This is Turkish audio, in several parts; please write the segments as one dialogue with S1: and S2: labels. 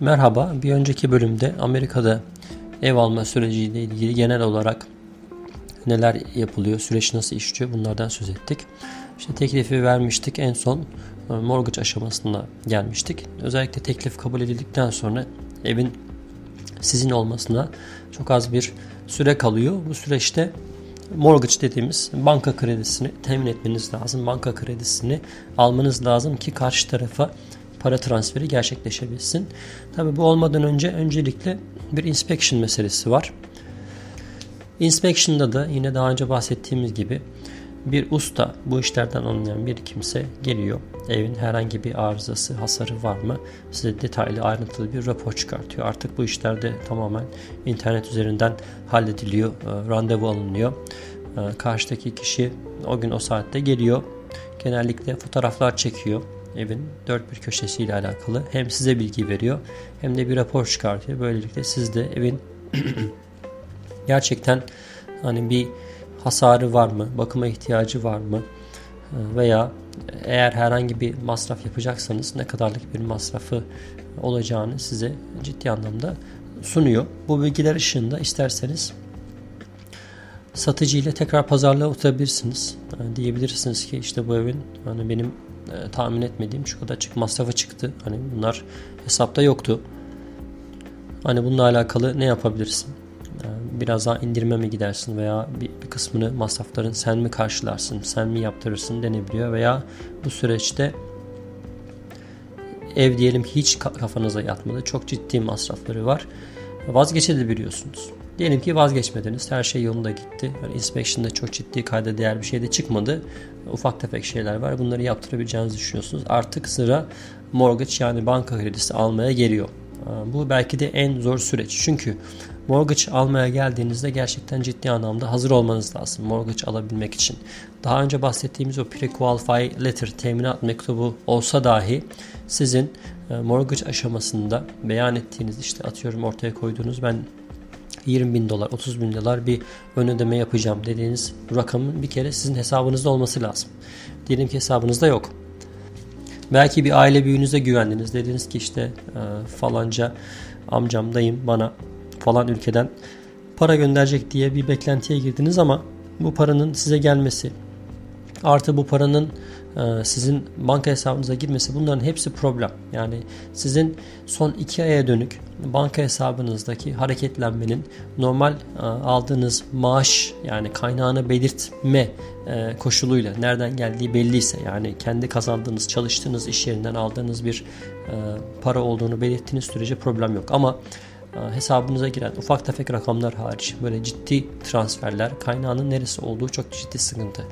S1: Merhaba, bir önceki bölümde Amerika'da ev alma süreciyle ilgili genel olarak neler yapılıyor, süreç nasıl işliyor bunlardan söz ettik. İşte teklifi vermiştik, en son e, mortgage aşamasına gelmiştik. Özellikle teklif kabul edildikten sonra evin sizin olmasına çok az bir süre kalıyor. Bu süreçte mortgage dediğimiz banka kredisini temin etmeniz lazım. Banka kredisini almanız lazım ki karşı tarafa para transferi gerçekleşebilsin. Tabi bu olmadan önce öncelikle bir inspection meselesi var. Inspection'da da yine daha önce bahsettiğimiz gibi bir usta bu işlerden anlayan bir kimse geliyor. Evin herhangi bir arızası, hasarı var mı? Size detaylı, ayrıntılı bir rapor çıkartıyor. Artık bu işlerde tamamen internet üzerinden hallediliyor. E, randevu alınıyor. E, karşıdaki kişi o gün o saatte geliyor. Genellikle fotoğraflar çekiyor evin dört bir köşesiyle alakalı. Hem size bilgi veriyor hem de bir rapor çıkartıyor. Böylelikle siz de evin gerçekten hani bir hasarı var mı, bakıma ihtiyacı var mı ee, veya eğer herhangi bir masraf yapacaksanız ne kadarlık bir masrafı olacağını size ciddi anlamda sunuyor. Bu bilgiler ışığında isterseniz satıcı ile tekrar pazarlığa oturabilirsiniz. Yani diyebilirsiniz ki işte bu evin hani benim e, tahmin etmediğim şu kadar çık masrafı çıktı. Hani bunlar hesapta yoktu. Hani bununla alakalı ne yapabilirsin? E, biraz daha indirme mi gidersin veya bir, bir kısmını masrafların sen mi karşılarsın, sen mi yaptırırsın denebiliyor veya bu süreçte ev diyelim hiç kafanıza yatmadı. Çok ciddi masrafları var. Vazgeçebiliyorsunuz. Diyelim ki vazgeçmediniz. Her şey yolunda gitti. Yani inspection'da çok ciddi kayda değer bir şey de çıkmadı. Ufak tefek şeyler var. Bunları yaptırabileceğinizi düşünüyorsunuz. Artık sıra mortgage yani banka kredisi almaya geliyor. Bu belki de en zor süreç. Çünkü mortgage almaya geldiğinizde gerçekten ciddi anlamda hazır olmanız lazım mortgage alabilmek için. Daha önce bahsettiğimiz o pre-qualify letter teminat mektubu olsa dahi sizin e, mortgage aşamasında beyan ettiğiniz işte atıyorum ortaya koyduğunuz ben 20 bin dolar, 30 bin dolar bir ön ödeme yapacağım dediğiniz rakamın bir kere sizin hesabınızda olması lazım. Diyelim ki hesabınızda yok. Belki bir aile büyüğünüze güvendiniz. Dediniz ki işte e, falanca amcam, dayım bana falan ülkeden para gönderecek diye bir beklentiye girdiniz ama bu paranın size gelmesi artı bu paranın e, sizin banka hesabınıza girmesi bunların hepsi problem. Yani sizin son iki aya dönük banka hesabınızdaki hareketlenmenin normal e, aldığınız maaş yani kaynağını belirtme e, koşuluyla nereden geldiği belliyse yani kendi kazandığınız çalıştığınız iş yerinden aldığınız bir para olduğunu belirttiğiniz sürece problem yok. Ama hesabınıza giren ufak tefek rakamlar hariç böyle ciddi transferler kaynağının neresi olduğu çok ciddi sıkıntı.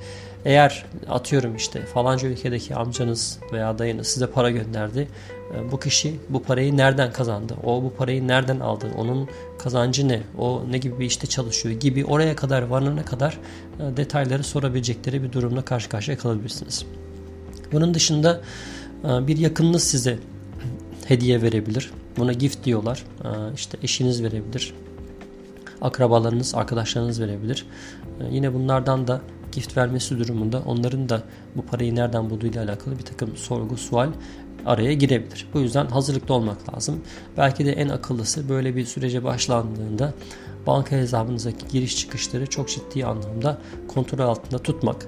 S1: Eğer atıyorum işte falanca ülkedeki amcanız veya dayınız size para gönderdi. E, bu kişi bu parayı nereden kazandı? O bu parayı nereden aldı? Onun kazancı ne? O ne gibi bir işte çalışıyor gibi oraya kadar varana kadar e, detayları sorabilecekleri bir durumla karşı karşıya kalabilirsiniz. Bunun dışında e, bir yakınınız size hediye verebilir. Buna gift diyorlar. İşte eşiniz verebilir. Akrabalarınız, arkadaşlarınız verebilir. Yine bunlardan da gift vermesi durumunda onların da bu parayı nereden bulduğuyla alakalı bir takım sorgu, sual araya girebilir. Bu yüzden hazırlıklı olmak lazım. Belki de en akıllısı böyle bir sürece başlandığında banka hesabınızdaki giriş çıkışları çok ciddi anlamda kontrol altında tutmak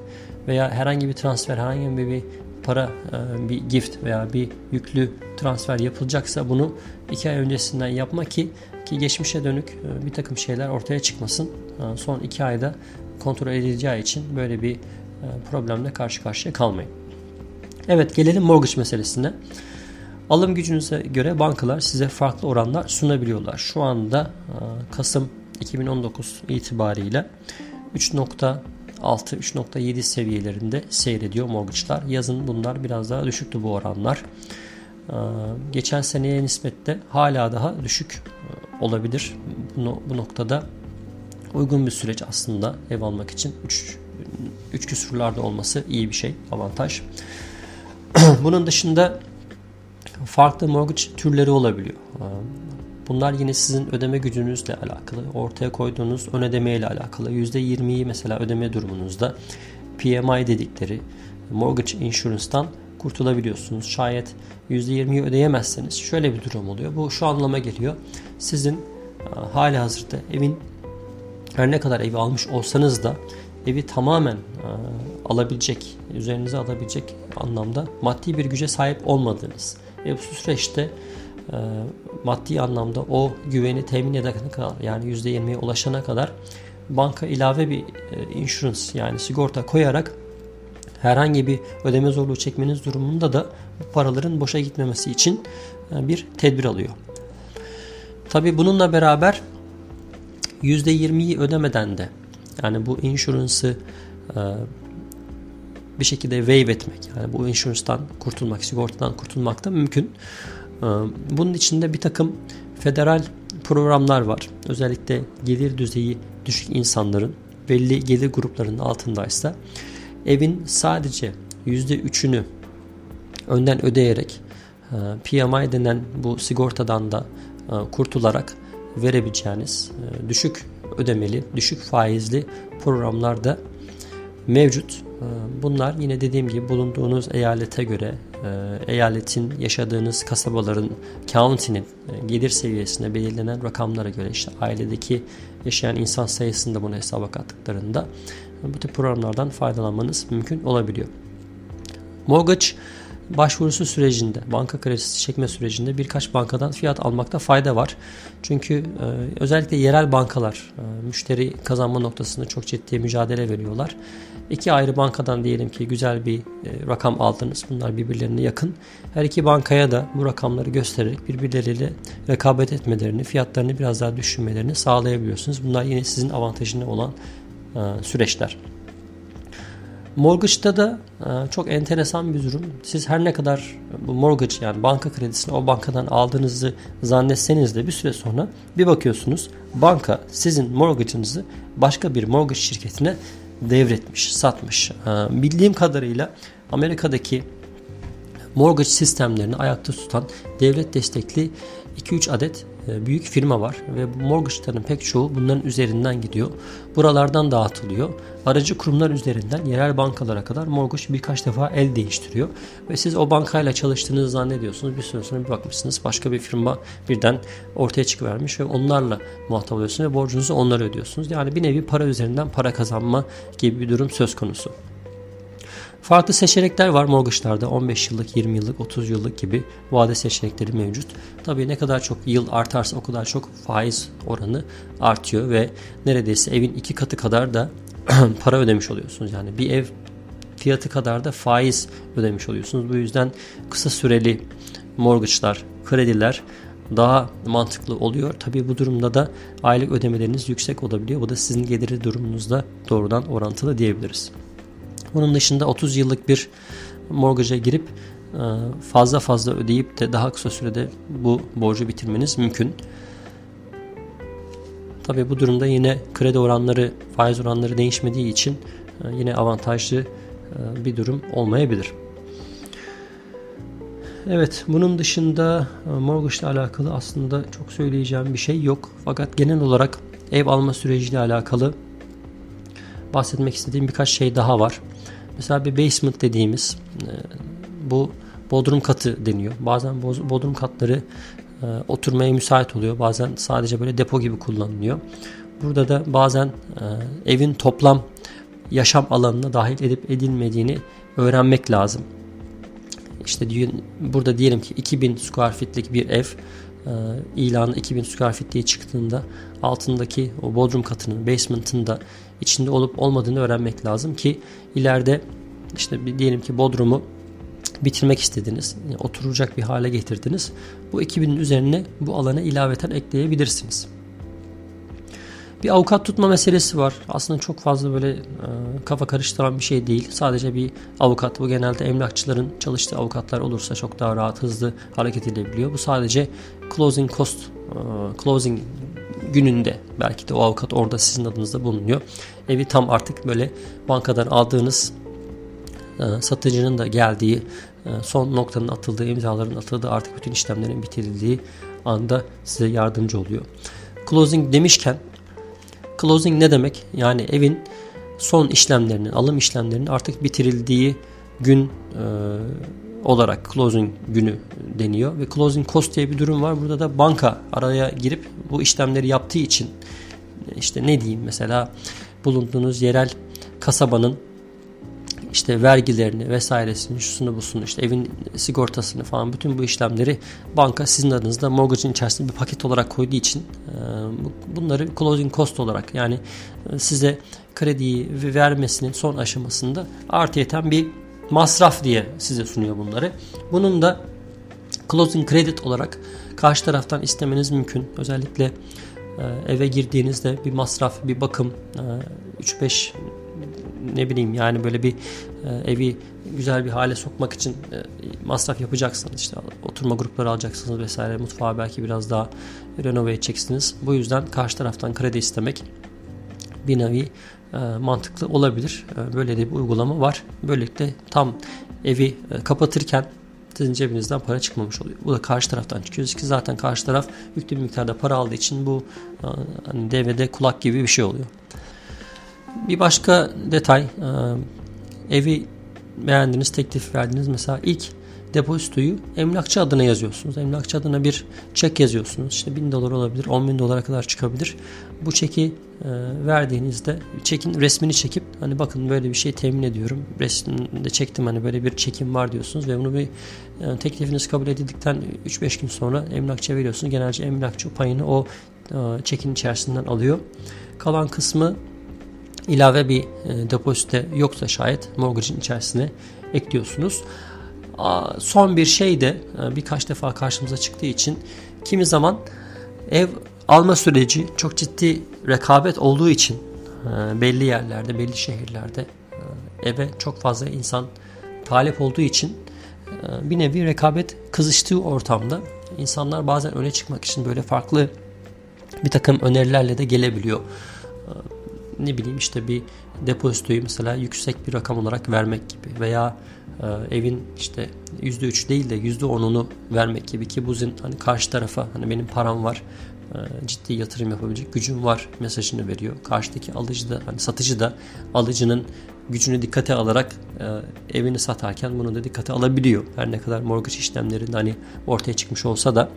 S1: veya herhangi bir transfer, herhangi bir para, e, bir gift veya bir yüklü transfer yapılacaksa bunu iki ay öncesinden yapmak ki ki geçmişe dönük e, bir takım şeyler ortaya çıkmasın. E, son iki ayda kontrol edileceği için böyle bir problemle karşı karşıya kalmayın. Evet gelelim mortgage meselesine. Alım gücünüze göre bankalar size farklı oranlar sunabiliyorlar. Şu anda Kasım 2019 itibariyle 3.6-3.7 seviyelerinde seyrediyor mortgage'lar. Yazın bunlar biraz daha düşüktü bu oranlar. Geçen seneye nispetle hala daha düşük olabilir. Bu, bu noktada uygun bir süreç aslında ev almak için 3 3 küsurlarda olması iyi bir şey, avantaj. Bunun dışında farklı mortgage türleri olabiliyor. Bunlar yine sizin ödeme gücünüzle alakalı, ortaya koyduğunuz ön ödeme ile alakalı. %20'yi mesela ödeme durumunuzda PMI dedikleri Mortgage Insurance'dan kurtulabiliyorsunuz. Şayet %20'yi ödeyemezseniz şöyle bir durum oluyor. Bu şu anlama geliyor. Sizin e, hali hazırda evin her ne kadar evi almış olsanız da evi tamamen e, alabilecek, üzerinize alabilecek anlamda maddi bir güce sahip olmadığınız ve bu süreçte e, maddi anlamda o güveni temin edene kadar yani %20'ye ulaşana kadar banka ilave bir e, insurance yani sigorta koyarak herhangi bir ödeme zorluğu çekmeniz durumunda da bu paraların boşa gitmemesi için e, bir tedbir alıyor. Tabi bununla beraber %20'yi ödemeden de yani bu insurance'ı e, bir şekilde waive etmek yani bu insurance'dan kurtulmak, sigortadan kurtulmak da mümkün. E, bunun içinde bir takım federal programlar var. Özellikle gelir düzeyi düşük insanların belli gelir gruplarının altındaysa evin sadece %3'ünü önden ödeyerek e, PMI denen bu sigortadan da e, kurtularak verebileceğiniz e, düşük ödemeli, düşük faizli programlar da mevcut. Bunlar yine dediğim gibi bulunduğunuz eyalete göre, eyaletin yaşadığınız kasabaların, county'nin gelir seviyesine belirlenen rakamlara göre işte ailedeki yaşayan insan sayısını da buna hesaba kattıklarında bu tip programlardan faydalanmanız mümkün olabiliyor. Mortgage başvurusu sürecinde, banka kredisi çekme sürecinde birkaç bankadan fiyat almakta fayda var. Çünkü e, özellikle yerel bankalar e, müşteri kazanma noktasında çok ciddi mücadele veriyorlar. İki ayrı bankadan diyelim ki güzel bir e, rakam aldınız. Bunlar birbirlerine yakın. Her iki bankaya da bu rakamları göstererek birbirleriyle rekabet etmelerini, fiyatlarını biraz daha düşünmelerini sağlayabiliyorsunuz. Bunlar yine sizin avantajına olan e, süreçler. Mortgage'da da e, çok enteresan bir durum. Siz her ne kadar bu mortgage yani banka kredisini o bankadan aldığınızı zannetseniz de bir süre sonra bir bakıyorsunuz banka sizin mortgage'ınızı başka bir mortgage şirketine devretmiş, satmış. E, bildiğim kadarıyla Amerika'daki mortgage sistemlerini ayakta tutan devlet destekli 2-3 adet büyük firma var ve mortgage'ların pek çoğu bunların üzerinden gidiyor. Buralardan dağıtılıyor. Aracı kurumlar üzerinden yerel bankalara kadar mortgage birkaç defa el değiştiriyor. Ve siz o bankayla çalıştığınızı zannediyorsunuz. Bir süre sonra bir bakmışsınız başka bir firma birden ortaya çıkıvermiş ve onlarla muhatap oluyorsunuz ve borcunuzu onlara ödüyorsunuz. Yani bir nevi para üzerinden para kazanma gibi bir durum söz konusu. Farklı seçenekler var mortgage'larda 15 yıllık, 20 yıllık, 30 yıllık gibi vade seçenekleri mevcut. Tabii ne kadar çok yıl artarsa o kadar çok faiz oranı artıyor ve neredeyse evin iki katı kadar da para ödemiş oluyorsunuz. Yani bir ev fiyatı kadar da faiz ödemiş oluyorsunuz. Bu yüzden kısa süreli mortgage'lar, krediler daha mantıklı oluyor. Tabii bu durumda da aylık ödemeleriniz yüksek olabiliyor. Bu da sizin geliri durumunuzda doğrudan orantılı diyebiliriz. Bunun dışında 30 yıllık bir mortgage'a girip e, fazla fazla ödeyip de daha kısa sürede bu borcu bitirmeniz mümkün. Tabi bu durumda yine kredi oranları, faiz oranları değişmediği için e, yine avantajlı e, bir durum olmayabilir. Evet bunun dışında mortgage ile alakalı aslında çok söyleyeceğim bir şey yok. Fakat genel olarak ev alma süreciyle alakalı bahsetmek istediğim birkaç şey daha var. Mesela bir basement dediğimiz e, bu bodrum katı deniyor. Bazen bodrum katları e, oturmaya müsait oluyor. Bazen sadece böyle depo gibi kullanılıyor. Burada da bazen e, evin toplam yaşam alanına dahil edip edilmediğini öğrenmek lazım. İşte burada diyelim ki 2000 square feet'lik bir ev ilanı 2000 square feet diye çıktığında altındaki o bodrum katının basement'ın da içinde olup olmadığını öğrenmek lazım ki ileride işte diyelim ki Bodrum'u bitirmek istediniz. Yani oturacak bir hale getirdiniz. Bu 2000'in üzerine bu alana ilaveten ekleyebilirsiniz. Bir avukat tutma meselesi var. Aslında çok fazla böyle e, kafa karıştıran bir şey değil. Sadece bir avukat. Bu genelde emlakçıların çalıştığı avukatlar olursa çok daha rahat, hızlı hareket edebiliyor. Bu sadece closing cost, e, closing gününde belki de o avukat orada sizin adınızda bulunuyor. Evi tam artık böyle bankadan aldığınız e, satıcının da geldiği e, son noktanın atıldığı imzaların atıldığı artık bütün işlemlerin bitirildiği anda size yardımcı oluyor. Closing demişken closing ne demek? Yani evin son işlemlerinin, alım işlemlerinin artık bitirildiği gün e, olarak closing günü deniyor ve closing cost diye bir durum var. Burada da banka araya girip bu işlemleri yaptığı için işte ne diyeyim mesela bulunduğunuz yerel kasabanın işte vergilerini vesairesini şusunu busunu işte evin sigortasını falan bütün bu işlemleri banka sizin adınızda mortgage'ın içerisinde bir paket olarak koyduğu için bunları closing cost olarak yani size krediyi vermesinin son aşamasında artı yeten bir masraf diye size sunuyor bunları. Bunun da closing credit olarak karşı taraftan istemeniz mümkün. Özellikle e, eve girdiğinizde bir masraf, bir bakım, e, 3-5 ne bileyim yani böyle bir e, evi güzel bir hale sokmak için e, masraf yapacaksınız. işte oturma grupları alacaksınız vesaire. Mutfağı belki biraz daha renove edeceksiniz. Bu yüzden karşı taraftan kredi istemek bir nevi e, mantıklı olabilir. E, böyle de bir uygulama var. Böylelikle tam evi e, kapatırken sizin cebinizden para çıkmamış oluyor. Bu da karşı taraftan çıkıyor ki zaten karşı taraf yüklü bir miktarda para aldığı için bu hani devrede kulak gibi bir şey oluyor. Bir başka detay evi beğendiniz, teklif verdiniz. Mesela ilk depozitoyu emlakçı adına yazıyorsunuz. Emlakçı adına bir çek yazıyorsunuz. İşte 1000 dolar olabilir, 10 bin dolara kadar çıkabilir. Bu çeki e, verdiğinizde çekin resmini çekip hani bakın böyle bir şey temin ediyorum. Resminde çektim hani böyle bir çekim var diyorsunuz ve bunu bir e, teklifiniz kabul edildikten 3-5 gün sonra emlakçıya veriyorsunuz. Genelce emlakçı payını o e, çekin içerisinden alıyor. Kalan kısmı ilave bir depozite yoksa şayet mortgage'in içerisine ekliyorsunuz. Son bir şey de e, birkaç defa karşımıza çıktığı için kimi zaman ev alma süreci çok ciddi rekabet olduğu için e, belli yerlerde, belli şehirlerde e, eve çok fazla insan talep olduğu için bir nevi rekabet kızıştığı ortamda insanlar bazen öne çıkmak için böyle farklı bir takım önerilerle de gelebiliyor. Ne bileyim işte bir depozitoyu mesela yüksek bir rakam olarak vermek gibi veya e, evin işte %3 değil de %10'unu vermek gibi ki bu hani karşı tarafa hani benim param var e, ciddi yatırım yapabilecek gücüm var mesajını veriyor. Karşıdaki alıcı da hani satıcı da alıcının gücünü dikkate alarak e, evini satarken bunu da dikkate alabiliyor. Her ne kadar mortgage işlemlerinde hani ortaya çıkmış olsa da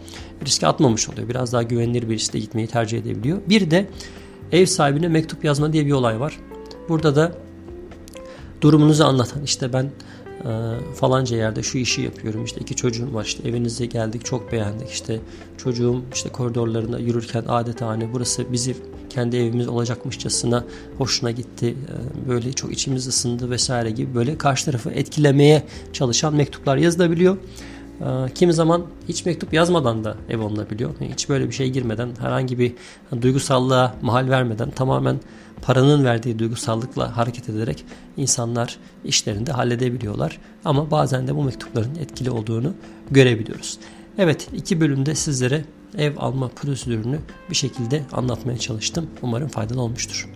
S1: riske atmamış oluyor. Biraz daha güvenilir bir riskle gitmeyi tercih edebiliyor. Bir de ev sahibine mektup yazma diye bir olay var. Burada da durumunuzu anlatan işte ben e, falanca yerde şu işi yapıyorum işte iki çocuğum var işte evinize geldik çok beğendik işte çocuğum işte koridorlarında yürürken adeta hani burası bizim kendi evimiz olacakmışçasına hoşuna gitti e, böyle çok içimiz ısındı vesaire gibi böyle karşı tarafı etkilemeye çalışan mektuplar yazılabiliyor. E, kimi zaman hiç mektup yazmadan da ev alınabiliyor. Hiç böyle bir şey girmeden herhangi bir duygusallığa mahal vermeden tamamen paranın verdiği duygusallıkla hareket ederek insanlar işlerini de halledebiliyorlar. Ama bazen de bu mektupların etkili olduğunu görebiliyoruz. Evet iki bölümde sizlere ev alma prosedürünü bir şekilde anlatmaya çalıştım. Umarım faydalı olmuştur.